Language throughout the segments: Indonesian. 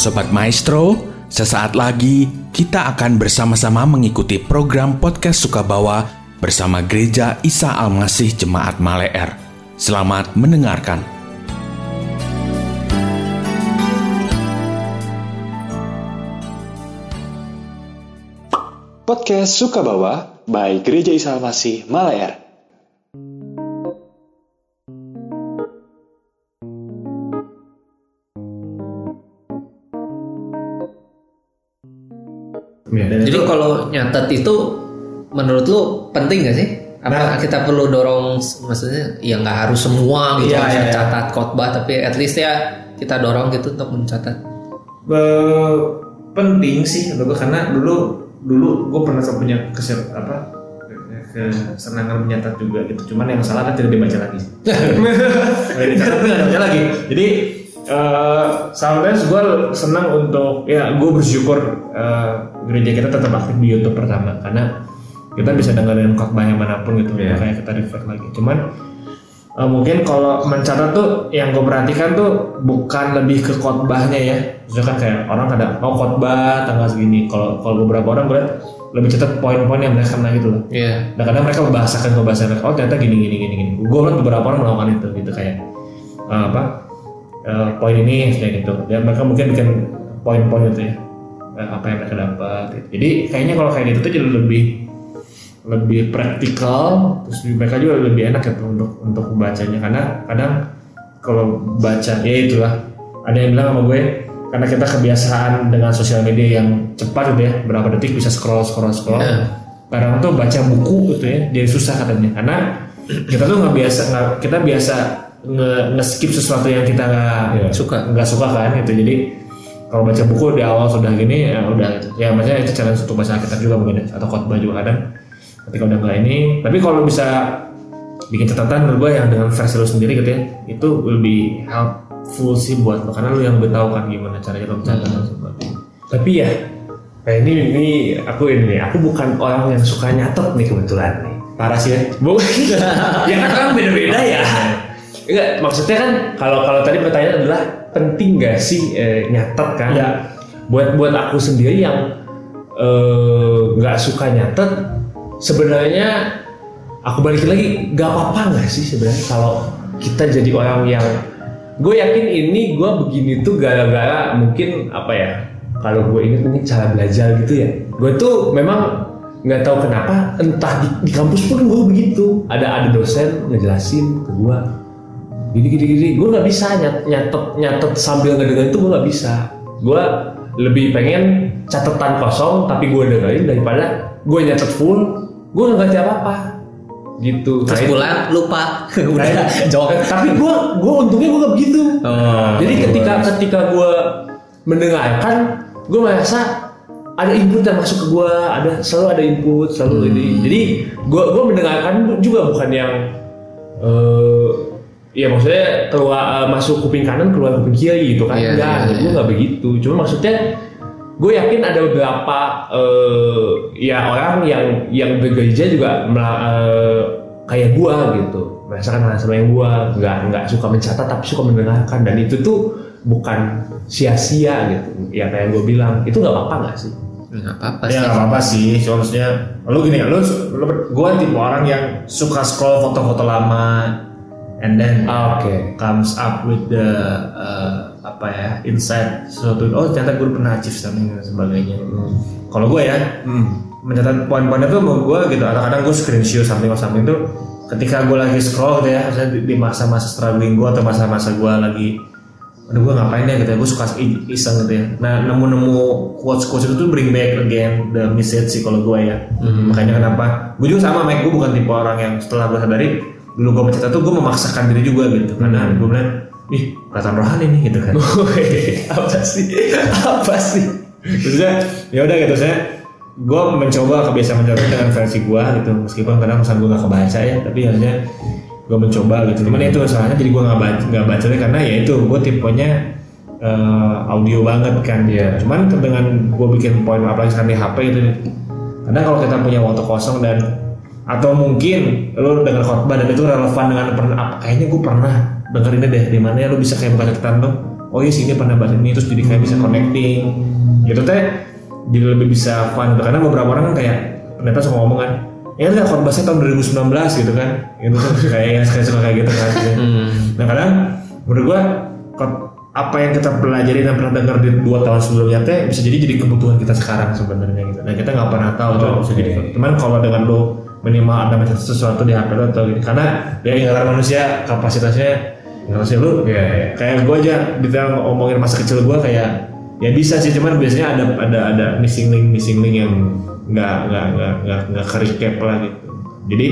Sobat Maestro, sesaat lagi kita akan bersama-sama mengikuti program podcast Sukabawa bersama Gereja Isa Almasih Jemaat Maleer. Selamat mendengarkan. Podcast Sukabawa by Gereja Isa Almasih Maleer. Ya, dan Jadi itu- kalau nyatet itu menurut lu penting gak sih? Apa Nah. kita perlu dorong maksudnya ya nggak harus semua gitu Iya, harus iya, iya. mencatat khotbah tapi at least ya kita dorong gitu untuk mencatat. Eh, penting sih gue karena dulu dulu gue pernah punya keser apa kesenangan menyatat juga gitu cuman yang salah kan tidak dibaca lagi dicatat nggak dibaca lagi jadi eh sometimes gue senang untuk ya gue bersyukur eh, gereja kita tetap aktif di YouTube pertama. Karena kita bisa dengerin khotbah yang mana pun gitu makanya kita refer lagi. Cuman Eh, mungkin kalau mencatat tuh yang gue perhatikan tuh bukan lebih ke khotbahnya ya. Misalkan kayak orang ada oh khotbah tanggal segini. Kalau kalau beberapa orang gue liat lebih catat poin-poin yang mereka kena gitu loh. Iya. nah kadang mereka membahasakan ke bahasa mereka oh ternyata gini gini gini gini. Gue liat beberapa orang melakukan itu gitu kayak eh, apa eh, poin ini kayak gitu. Dan mereka mungkin bikin poin-poin itu ya. Eh, apa yang mereka dapat gitu. jadi kayaknya kalau kayak gitu tuh jadi lebih lebih praktikal terus mereka juga lebih enak gitu untuk untuk membacanya karena kadang kalau baca ya itulah. Ada yang bilang sama gue karena kita kebiasaan dengan sosial media yang cepat gitu ya berapa detik bisa scroll scroll scroll. Iya. kadang tuh baca buku gitu ya jadi susah katanya. Karena kita tuh nggak biasa nggak kita biasa nge, skip sesuatu yang kita nggak Suka. nggak suka kan gitu jadi kalau baca buku di awal sudah gini ya udah gitu ya maksudnya itu challenge untuk bahasa kita juga mungkin atau khotbah juga kadang ketika udah nggak ini tapi kalau bisa bikin catatan menurut gue yang dengan versi lu sendiri gitu ya itu lebih helpful sih buat lo karena lu yang lebih tahu kan gimana caranya lo mencatat dan sebagainya Tapi ya, kayak ini ini aku ini aku bukan orang yang suka nyatet nih kebetulan nih. parah sih ya Bu, ya kan orang beda-beda ya. Enggak, maksudnya kan kalau kalau tadi pertanyaan adalah penting gak sih eh, nyatet kan? Ya. Buat buat aku sendiri yang eh, nggak suka nyatet, sebenarnya aku balikin lagi gak apa-apa nggak sih sebenarnya kalau kita jadi orang yang gue yakin ini gue begini tuh gara-gara mungkin apa ya kalau gue ingat mungkin cara belajar gitu ya gue tuh memang nggak tahu kenapa entah di, di kampus pun gue begitu ada ada dosen ngejelasin ke gue gini gini gini. Gue nggak bisa nyat, nyatet nyatet sambil ngedengerin itu gue nggak bisa. Gue lebih pengen catatan kosong tapi gue dengerin daripada gue nyatet full. Gue nggak ngerti apa apa gitu. Terus Nah, itu- pulang lupa. Udah Nah, jawab. tapi gue gue untungnya gue gak begitu. Oh, jadi ketika ketika gue mendengarkan gue merasa ada input yang masuk ke gue ada selalu ada input selalu Hmm. ini jadi gue gue mendengarkan juga bukan yang eh ya maksudnya keluar eh, masuk kuping kanan keluar kuping kiri gitu kan? Iya, enggak iya, gue iya. nggak begitu. Cuma maksudnya gue yakin ada beberapa eh, ya orang yang yang bergereja juga eh, kayak gue gitu. Merasakan hal sama yang gue nggak nggak suka mencatat tapi suka mendengarkan. Dan itu tuh bukan sia-sia gitu ya kayak gue bilang. Itu nggak apa-apa nggak sih? Nggak apa-apa ya sih. nggak apa-apa sih. Maksudnya lu gini ya lu, lu gue tipe orang yang suka scroll foto-foto lama and then oke. comes up with the uh, apa ya insight sesuatu. Oh ternyata gue pernah achieve something dan sebagainya. Kalau gue ya mencatat poin-poinnya tuh menurut gue gitu. Atau kadang gue screenshot something or something tuh ketika gue lagi scroll gitu ya misalnya di- masa-masa struggling gue atau masa-masa gue lagi aduh gue ngapain ya? Gitu ya. Gue suka iseng gitu ya. Nah nemu-nemu quotes-quotes itu tuh bring back again the message sih kalau gue ya. Makanya kenapa? Gue juga sama Mike. Gue bukan tipe orang yang setelah gue sadari dulu gue mencatat tuh gue memaksakan diri juga gitu. Karena gue bilang ih kelihatan rohani nih gitu kan. Apa sih? Apa sih? Maksudnya ya udah gitu saya gue mencoba kebiasaan mencatat dengan versi gue gitu. Meskipun kadang pesan gue gak kebaca ya tapi harusnya gue mencoba gitu. Cuman itu masalahnya jadi gue nggak baca nggak baca karena ya itu gue tipenya eh, audio banget kan. Iya. cuman dengan gue bikin poin apalagi sekarang di HP itu kadang kalau kita punya waktu kosong dan atau mungkin lu dengar khotbah dan itu relevan dengan pernah apa kayaknya gue pernah dengerin deh di mana ya lu bisa kayak buka catatan tuh oh iya sih ini pernah bahas ini terus jadi kayak bisa connecting. Gitu teh jadi lebih bisa fun gitu. Karena beberapa orang kan kayak ternyata suka ngomong kan ya udah khotbahnya tahun 2019 gitu kan. Gitu tuh kayak yang kayak suka kayak gitu kan. Gitu. nah kadang menurut gua kot- apa yang kita pelajari dan pernah dengar di dua tahun sebelumnya teh bisa jadi jadi kebutuhan kita sekarang sebenarnya gitu. Dan kita nggak pernah tahu tuh bisa jadi cuman kalau dengan lo minimal ada macam sesuatu di HP lo atau gitu karena ya ingatan manusia kapasitasnya ingatan lu Iya, kayak gue aja kita ngomongin masa kecil gue kayak ya bisa sih cuman biasanya ada ada ada missing link missing link yang nggak nggak nggak nggak nggak ke recap lah gitu. Jadi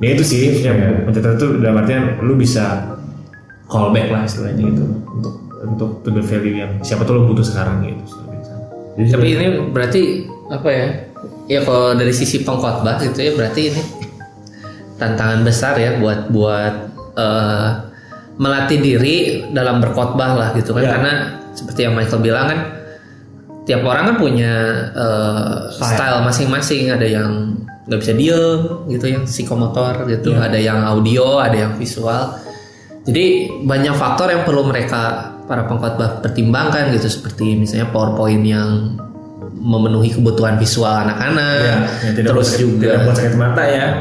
ya itu sih maksudnya mencatat itu dalam artian lu bisa callback lah istilahnya gitu untuk untuk to the value yang siapa tuh lo butuh sekarang gitu Tapi ini berarti apa ya? Ya kalau dari sisi pengkhotbah gitu ya berarti ini tantangan besar ya buat buat eh, melatih diri dalam berkhotbah lah gitu kan. Ya. karena seperti yang Michael bilang kan tiap orang kan punya eh, style. masing-masing. Ada yang nggak bisa diem gitu yang psikomotor gitu. Ada yang audio ada yang visual. Jadi banyak faktor yang perlu mereka para pengkhotbah pertimbangkan gitu. Seperti misalnya PowerPoint yang memenuhi kebutuhan visual anak-anak. Ya, ya, tidak terus buat- juga tidak buat sakit mata ya.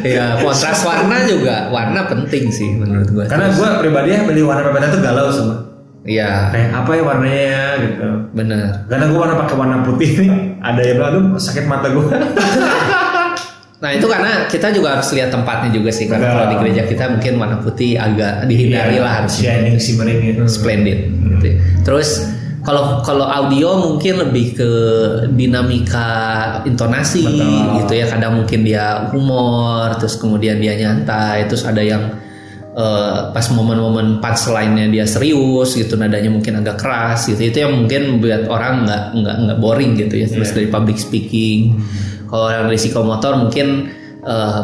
Ya kontras warna juga. Warna penting sih menurut gue karena gue pribadi ya beli warna pepeta tuh galau semua. Iya. Kayak apa ya warnanya gitu. Bener. Karena gue warna pakai warna putih nih ada yang bilang tuh sakit mata gue Nah itu karena kita juga harus lihat tempatnya juga sih karena Betul. kalau di gereja kita mungkin warna putih agak dihindari lah harusnya. shining shimmering gitu. Splendid. gitu. Terus kalau kalau audio mungkin lebih ke dinamika intonasi Betul. gitu ya. Kadang mungkin dia humor, terus kemudian dia nyantai, terus ada yang eh, pas momen-momen punchline-nya dia serius gitu, nadanya mungkin agak keras gitu. Itu yang mungkin buat orang nggak nggak nggak boring gitu ya. Terus dari public speaking. Kalau yang dari psikomotor mungkin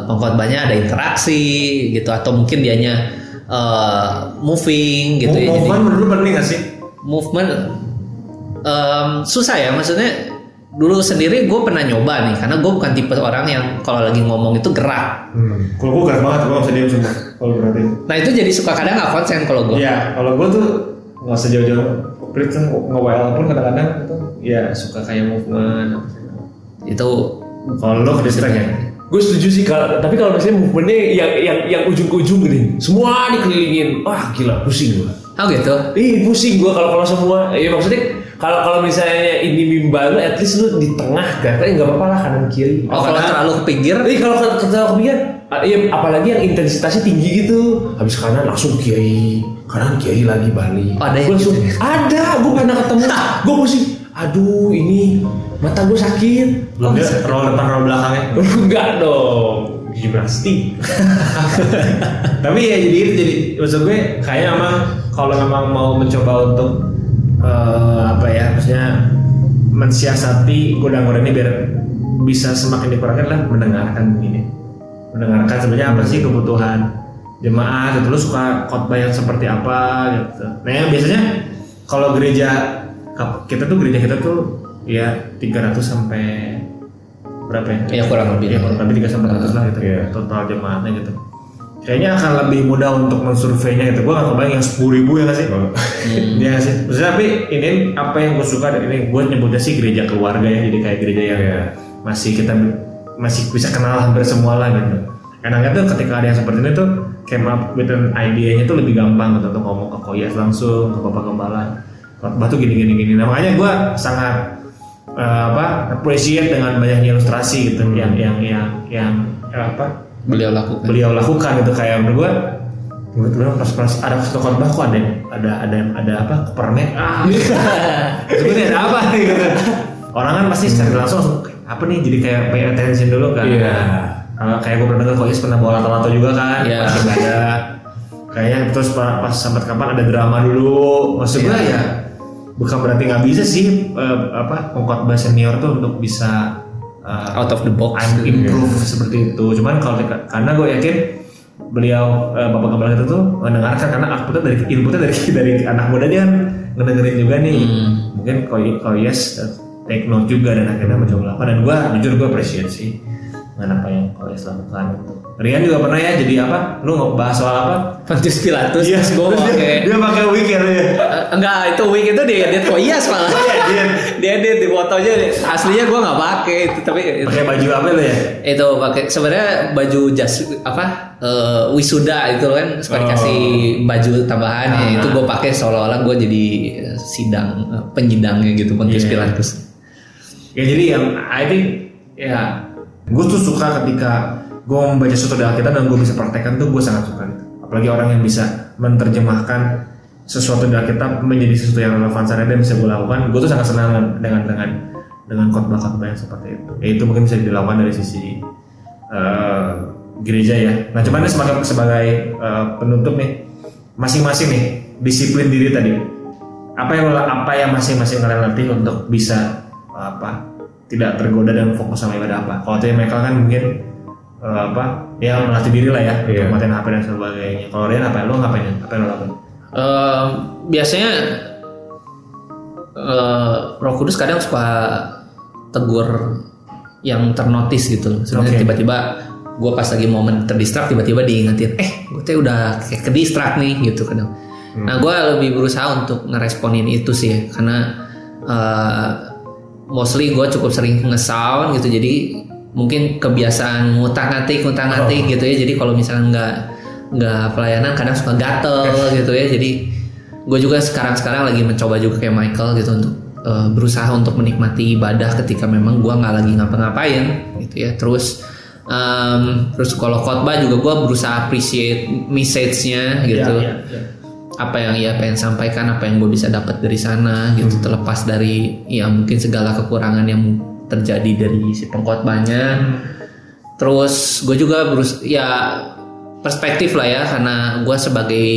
pengkhotbahnya ada interaksi gitu atau mungkin dianya eh, moving gitu ya. Jadi Movement menurut penting gak sih? movement em, susah ya maksudnya dulu sendiri gue pernah nyoba nih karena gue bukan tipe orang yang kalau lagi ngomong itu gerak. Hmm. Kalau gue gerak banget, gue gak bisa diem semua Kalau berarti. Nah itu jadi suka kadang nggak konsen kalau gue Iya, kalau gue tuh gak usah jauh-jauh Pelit kan nge-WL pun kadang-kadang itu Ya suka kayak movement. Itu Kalau lo ke distract ya? Gue setuju sih kalau tapi kalau misalnya movementnya yang yang yang ujung ke ujung gini, semua dikelilingin, wah gila pusing gue. oh gitu? Ih pusing gue kalau kalau semua, ya maksudnya kalau kalau misalnya ini mimba lu, at least lu di tengah kan, tapi nggak apa-apa lah kanan kiri. oh kalau terlalu ke pinggir Tapi kalau ke- terlalu kepikiran, ah, iya apalagi yang intensitasnya tinggi gitu, habis kanan langsung kiri, kanan kiri lagi balik. Oh, ada yang Gua langsung, gitu ada, gue pernah ketemu, gue pusing. Aduh ini mata gue sakit. Belum dia roll depan roll belakangnya Enggak dong, gimnastik. Tapi ya jadi itu jadi maksud gue kayaknya emang kalau memang mau mencoba untuk eh, apa ya maksudnya mensiasati godaan-godaan ini biar bisa semakin dikurangkan lah mendengarkan ini. Mendengarkan sebenarnya apa sih kebutuhan jemaat gitu. Lu suka khotbah yang seperti apa gitu. Nah yang biasanya kalau gereja kita tuh gereja kita tuh ya 300 sampai berapa ya? Ya kurang lebih ya kurang lebih 3 sampai 400 lah gitu. Iya. total jemaatnya gitu kayaknya akan lebih mudah untuk mensurveinya gitu gue gak kebayang yang 10 ribu ya gak sih? Iya gak sih? Maksudnya, tapi ini apa yang gue suka dari ini gue nyebutnya sih gereja keluarga ya. Jadi kayak gereja yang Iya. masih kita masih bisa kenal hampir semua lah gitu. Enaknya tuh ketika ada yang seperti ini tuh came up with an idea-nya tuh lebih gampang gitu untuk ngomong ke koyas langsung ke bapak gembala. Khotbah tuh gini gini gini nah makanya gue sangat eh, apa appreciate dengan banyaknya ilustrasi gitu. Yang yang yang yang eh, apa beliau lakukan. Beliau lakukan gitu. Kayak menurut gue menurut gue pas pas ada satu khotbah kok ada ada ada ada apa permen ah. Sebenarnya ada apa gitu. Orang kan pasti secara langsung langsung apa nih? Jadi kayak pay attention dulu kan. Iya. Kalau kayak gue pernah dengar kok Is pernah bawa lato-lato juga kan Iya. pas ibadah kayaknya terus pas, pas sampai kapan ada drama dulu. Maksud gue Iya. ya bukan berarti nggak bisa sih eh, apa pengkhotbah senior tuh untuk bisa eh, out of the box I'm gitu. improve seperti itu. Cuman kalau karena gue yakin beliau eh, bapak gembala itu tuh mendengarkan karena outputnya dari inputnya dari dari anak muda dia kan ngedengerin juga nih. Hmm. Mungkin kalau kalau yes take note juga dan akhirnya mencoba melakukan dan gue jujur gue appreciate sih dengan apa yang kau Yesus lakukan itu. Rian juga pernah ya jadi apa? Lu ngebahas soal apa? Pontius Pilatus Iya, terus gue terus dia, pakai dia pakai wig ya lu ya. Eh, enggak itu wig itu di edit kok yes malah Iya, dia edit di fotonya aslinya gue nggak pakai itu tapi Pakai baju apa lu ya? itu pakai sebenarnya baju jas apa eh, wisuda itu kan Oh. kasih baju tambahan ya itu gue pakai seolah-olah gue jadi sidang eh, penyidangnya gitu Pontius Iya. Pilatus Ya jadi yang I think ya gue tuh suka ketika gue membaca suatu dari Alkitab dan gue bisa praktekkan tuh gue sangat suka gitu. Apalagi orang yang bisa menerjemahkan sesuatu dari Alkitab menjadi sesuatu yang relevan sehari dan bisa gue lakukan. Gue tuh sangat senang dengan dengan dengan khotbah-khotbah yang seperti itu. Ya itu mungkin bisa dilakukan dari sisi eh, gereja ya. Nah cuman ini sebagai sebagai eh, penutup nih, masing-masing nih disiplin diri tadi. Apa yang apa yang masing-masing kalian latih untuk bisa apa tidak tergoda dan fokus sama ibadah apa? Kalau tadi Michael kan mungkin eh, apa ya melatih diri lah ya Iya. untuk matiin HP dan sebagainya. Kalau Rian apa? Lo ngapain? Apa yang lo lakukan? Eh, biasanya eh, Roh Kudus kadang suka tegur yang ternotis gitu. Sebenarnya Oke. tiba-tiba gue pas lagi momen terdistrak tiba-tiba diingetin, eh gue tuh udah kayak kedistrak nih gitu kadang. Nah gue lebih berusaha untuk ngeresponin itu sih, karena eh, mostly gue cukup sering ngesound gitu, jadi mungkin kebiasaan ngutang ngatik ngutang ngatik gitu ya. Jadi kalau misalnya nggak nggak pelayanan kadang suka gatel gitu ya. Jadi gue juga sekarang-sekarang lagi mencoba juga kayak Michael gitu untuk eh, berusaha untuk menikmati ibadah ketika memang gue nggak lagi ngapa-ngapain gitu ya. Terus em, terus kalau khotbah juga gue berusaha appreciate message-nya gitu Ya, ya, ya. Apa yang ia pengen sampaikan apa yang gue bisa dapat dari sana gitu. Terlepas dari ya mungkin segala kekurangan yang terjadi dari si pengkhotbahnya. Terus gue juga berus ya perspektif lah ya karena gue sebagai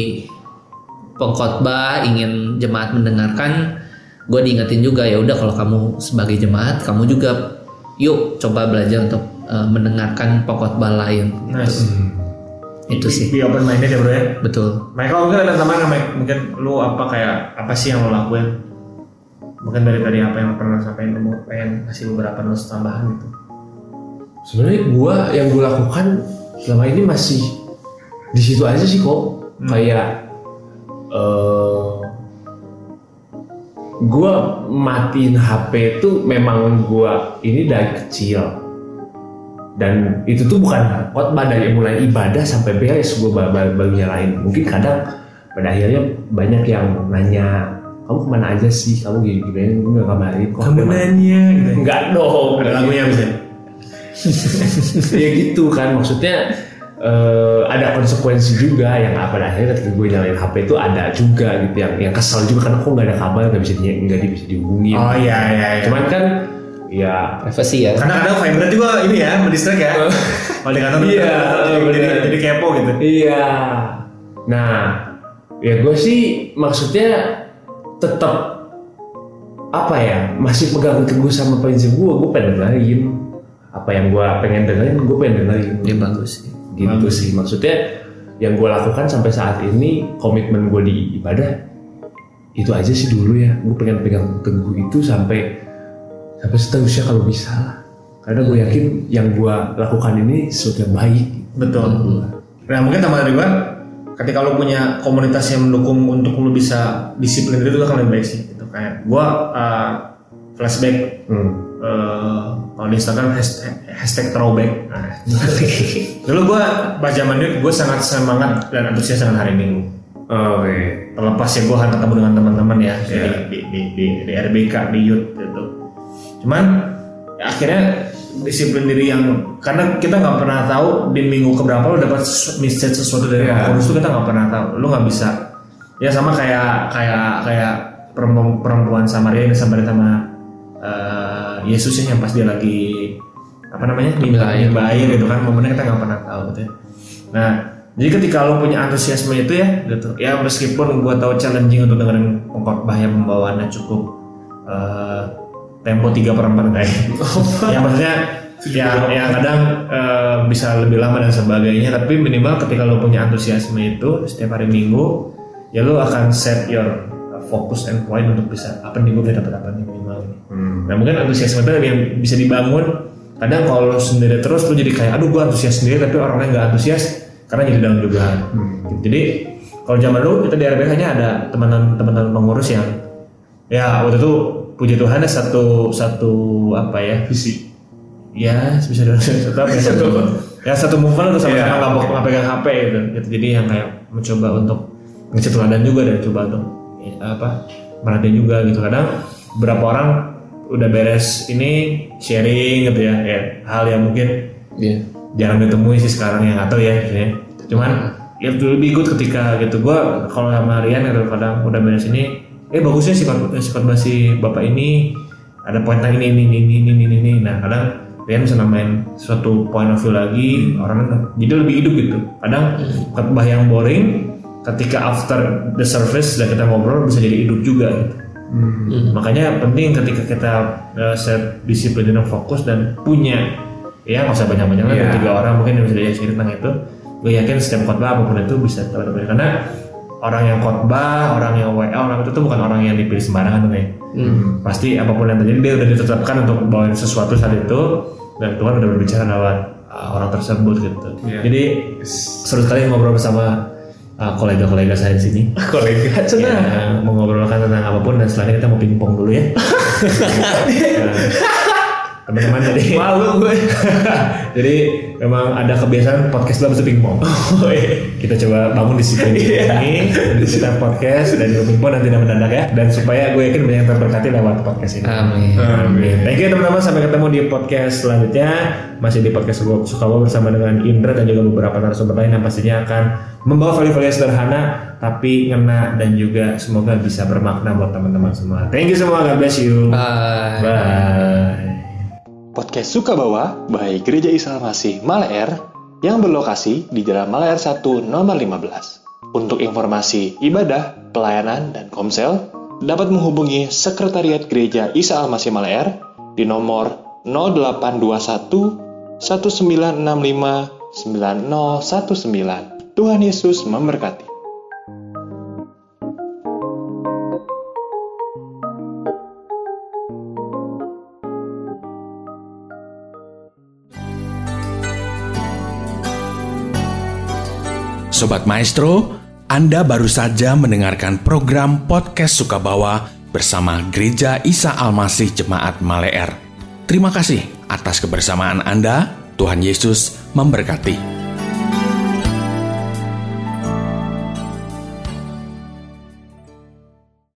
pengkhotbah ingin jemaat mendengarkan gue diingetin juga ya udah kalau kamu sebagai jemaat kamu juga yuk coba belajar untuk eh, mendengarkan pengkhotbah lain. Nice. Itu sih Be open minded ya bro ya. betul Michael mungkin ada nggak, Mike? Mungkin lu apa kayak apa sih yang lo lakuin? Mungkin dari tadi apa yang pernah sampaikan, lu pengen kasih beberapa notes tambahan gitu. sebenarnya gua yang gue lakukan selama ini masih di situ aja sih kok kayak eh gua matiin HP itu memang gua ini dari kecil dan itu tuh bukan khotbah dari mulai ibadah sampai beres gue bagian lain mungkin kadang pada akhirnya banyak yang nanya kamu ke mana aja sih kamu gini gini gue nggak kabarin kok ke mana nanya gitu. enggak dong Ada lagunya bisa. ya gitu kan maksudnya eh, ada konsekuensi juga yang apa akhirnya ketika gue nyalain HP itu ada juga gitu yang yang kesel juga karena kok nggak ada kabar nggak bisa nggak bisa dihubungi Oh iya iya. iya. cuman kan ya privasi ya. Karena kadang vibrate juga ini ya, mendistract ya. Kalau di kantor tuh Iya, jadi, jadi, benar. jadi kepo gitu. iya. Nah ya gue sih maksudnya tetap apa ya masih pegang teguh sama prinsip gue gue pengen dengerin. Apa yang gue pengen dengerin gue pengen dengerin. Ya bagus sih. Gitu Bagus. sih. Maksudnya yang gue lakukan sampai saat ini komitmen gue di ibadah itu aja sih dulu ya. Gue pengen pegang teguh itu sampai sampai seterusnya kalau bisa lah karena gue yakin yang gue lakukan ini yang baik Betul. Nah mungkin tambah dari gua, ketika lu punya komunitas yang mendukung untuk lu bisa disiplin diri itu akan lebih baik sih. Gitu. Kayak gua uh, flashback hmm. eh, kalau di Instagram hashtag, hashtag throwback. Nah, dulu gua pas zaman itu gua sangat semangat dan antusias dengan hari Minggu. oke Terlepas ya gua akan ketemu dengan teman-teman ya Iya. di, di, di, di, di RBK di Youth. Cuman ya, akhirnya disiplin diri yang karena kita nggak pernah tahu di minggu keberapa lu dapat message sesuatu dari. Roh Kudus itu kita nggak pernah tahu. Lu nggak bisa ya sama kayak kayak kayak perempuan, perempuan Samaria yang disamperin sama eh, Yesus ya, yang pas dia lagi apa namanya minta air. gitu kan momennya kita nggak pernah tahu gitu ya. Nah jadi ketika lo punya antusiasme itu ya gitu ya meskipun gua tahu challenging untuk dengerin pengkhotbah yang pembawaannya cukup eh, tempo tiga per empat kayak ya maksudnya ya ya kadang eh, bisa lebih lama dan sebagainya. Tapi minimal ketika lo punya antusiasme itu setiap hari minggu ya lo akan set your uh, focus and point untuk bisa apa nih gue bisa dapat apa nih minimal ini. Hmm. nah mungkin antusiasme itu yang bisa dibangun. Kadang kalau lu sendiri terus lu jadi kayak aduh gua antusias sendiri tapi orang lain nggak antusias karena jadi down juga. Jadi kalau zaman dulu kita di RBH hanya ada teman-teman pengurus yang ya waktu itu puji Tuhan ada satu satu apa ya Visi. ya bisa dibilang satu apa ya satu ya satu movement atau sama-sama Iya. nggak pegang HP gitu. gitu jadi yang kayak mencoba untuk ngecek teladan juga dan coba untuk ya, apa merhatiin juga gitu kadang beberapa orang udah beres ini sharing gitu ya, ya hal yang mungkin Iya. jarang ditemui sih sekarang yang atau ya maksudnya. cuman ya lebih good ketika gitu gua kalau sama Rian gitu kadang udah beres ini eh bagusnya sifat sifat basi bapak ini ada poin ini ini ini ini ini ini, ini. nah kadang Rian bisa nambahin suatu point of view lagi orang jadi lebih hidup gitu. Kadang khotbah yang boring ketika after the surface dan kita ngobrol bisa jadi hidup juga gitu. Makanya penting ketika kita uh, set disiplin dan fokus dan punya ya nggak usah banyak-banyak lah Iya. tiga orang mungkin yang bisa diajak tentang itu. Gue yakin setiap khotbah apa pun itu bisa teman-teman karena orang yang khotbah orang yang WA orang itu tuh bukan orang yang dipilih sembarangan tuh ya pasti apa pun yang terjadi dia udah ditetapkan untuk bawain sesuatu saat itu dan Tuhan udah berbicara lewat uh, orang tersebut gitu. Iya. jadi seru sekali ngobrol bersama uh, kolega-kolega saya di sini. Kolega Ya, mau ngobrolkan tentang apa pun dan setelahnya kita mau pingpong dulu ya. Teman-teman jadi Malu gue. jadi memang ada kebiasaan podcast dalam bisa pingpong. Oh iya. Kita coba bangun disiplin ini, kita podcast dan juga pingpong dan tidak mendadak ya. Dan supaya gue yakin banyak yang terberkati lewat podcast ini. Amin. Amin. Thank you teman-teman sampai ketemu di podcast selanjutnya masih di podcast Suka- Sukabawa bersama dengan Indra dan juga beberapa narasumber lain yang pastinya akan membawa value-value sederhana tapi ngena dan juga semoga bisa bermakna buat teman-teman semua. Thank you semua, God bless you. Bye. Bye. Podcast Sukabawa by Gereja Isa Masih Malaer yang berlokasi di Jalan Malaer 1 nomor 15. Untuk informasi ibadah, pelayanan, dan komsel, dapat menghubungi Sekretariat Gereja Isa Almasih Malaer di nomor 0821 1965 9019. Tuhan Yesus memberkati. Sobat Maestro, Anda baru saja mendengarkan program Podcast Sukabawa bersama Gereja Isa Almasih Jemaat Maleer. Terima kasih atas kebersamaan Anda. Tuhan Yesus memberkati.